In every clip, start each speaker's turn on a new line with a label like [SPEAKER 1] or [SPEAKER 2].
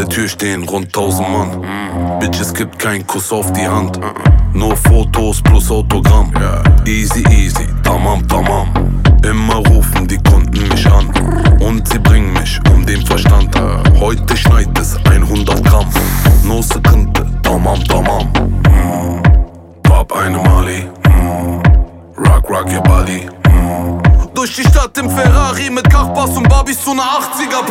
[SPEAKER 1] der Tür stehen rund tausend Mann. Bitch, es gibt keinen Kuss auf die Hand. Nur Fotos plus Autogramm. Easy, easy, tamam, tamam. Immer rufen die Kunden mich an. Und sie bringen mich um den Verstand. Heute schneit es 100 Gramm. No Sekunde, tamam, tamam. Pop eine Mali. Rock, rock your body. Durch die Stadt im Ferrari mit Kachbass und Barbies zu einer 80er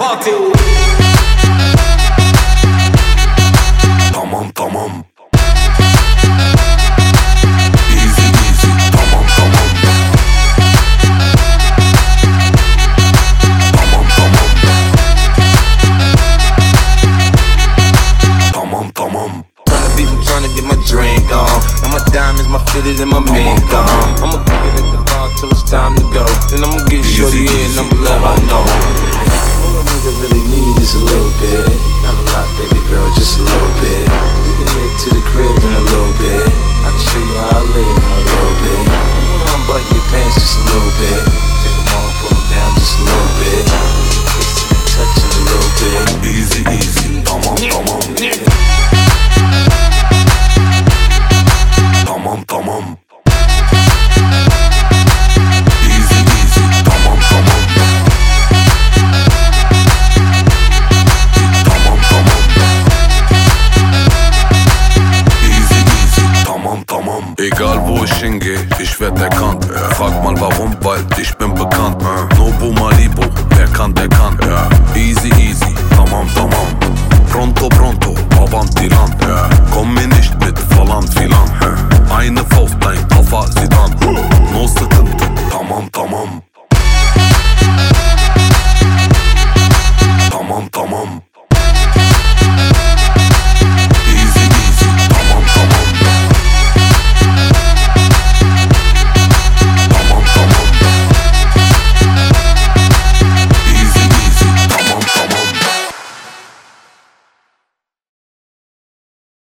[SPEAKER 2] fitted, and my mink on. I'ma keep it at the bar till it's time to go. Then I'ma get shorty in, I'ma let her know. All a nigga really need is a little bit. Not a lot, baby girl, just a little bit. We can head to the crib in a little bit. I can show you how I live in a little bit. I'm button your pants just a little bit.
[SPEAKER 1] ich werd erkannt. Ja. Frag mal warum, weil ich bin bekannt. Ja. Nobu Malibu, wer kann, der kann. Ja. Easy, easy, tamam, tamam. Pronto, pronto, avanti lan. Komm mir nicht mit, verlangt, filan. Eine Faust, dein Koffer sieht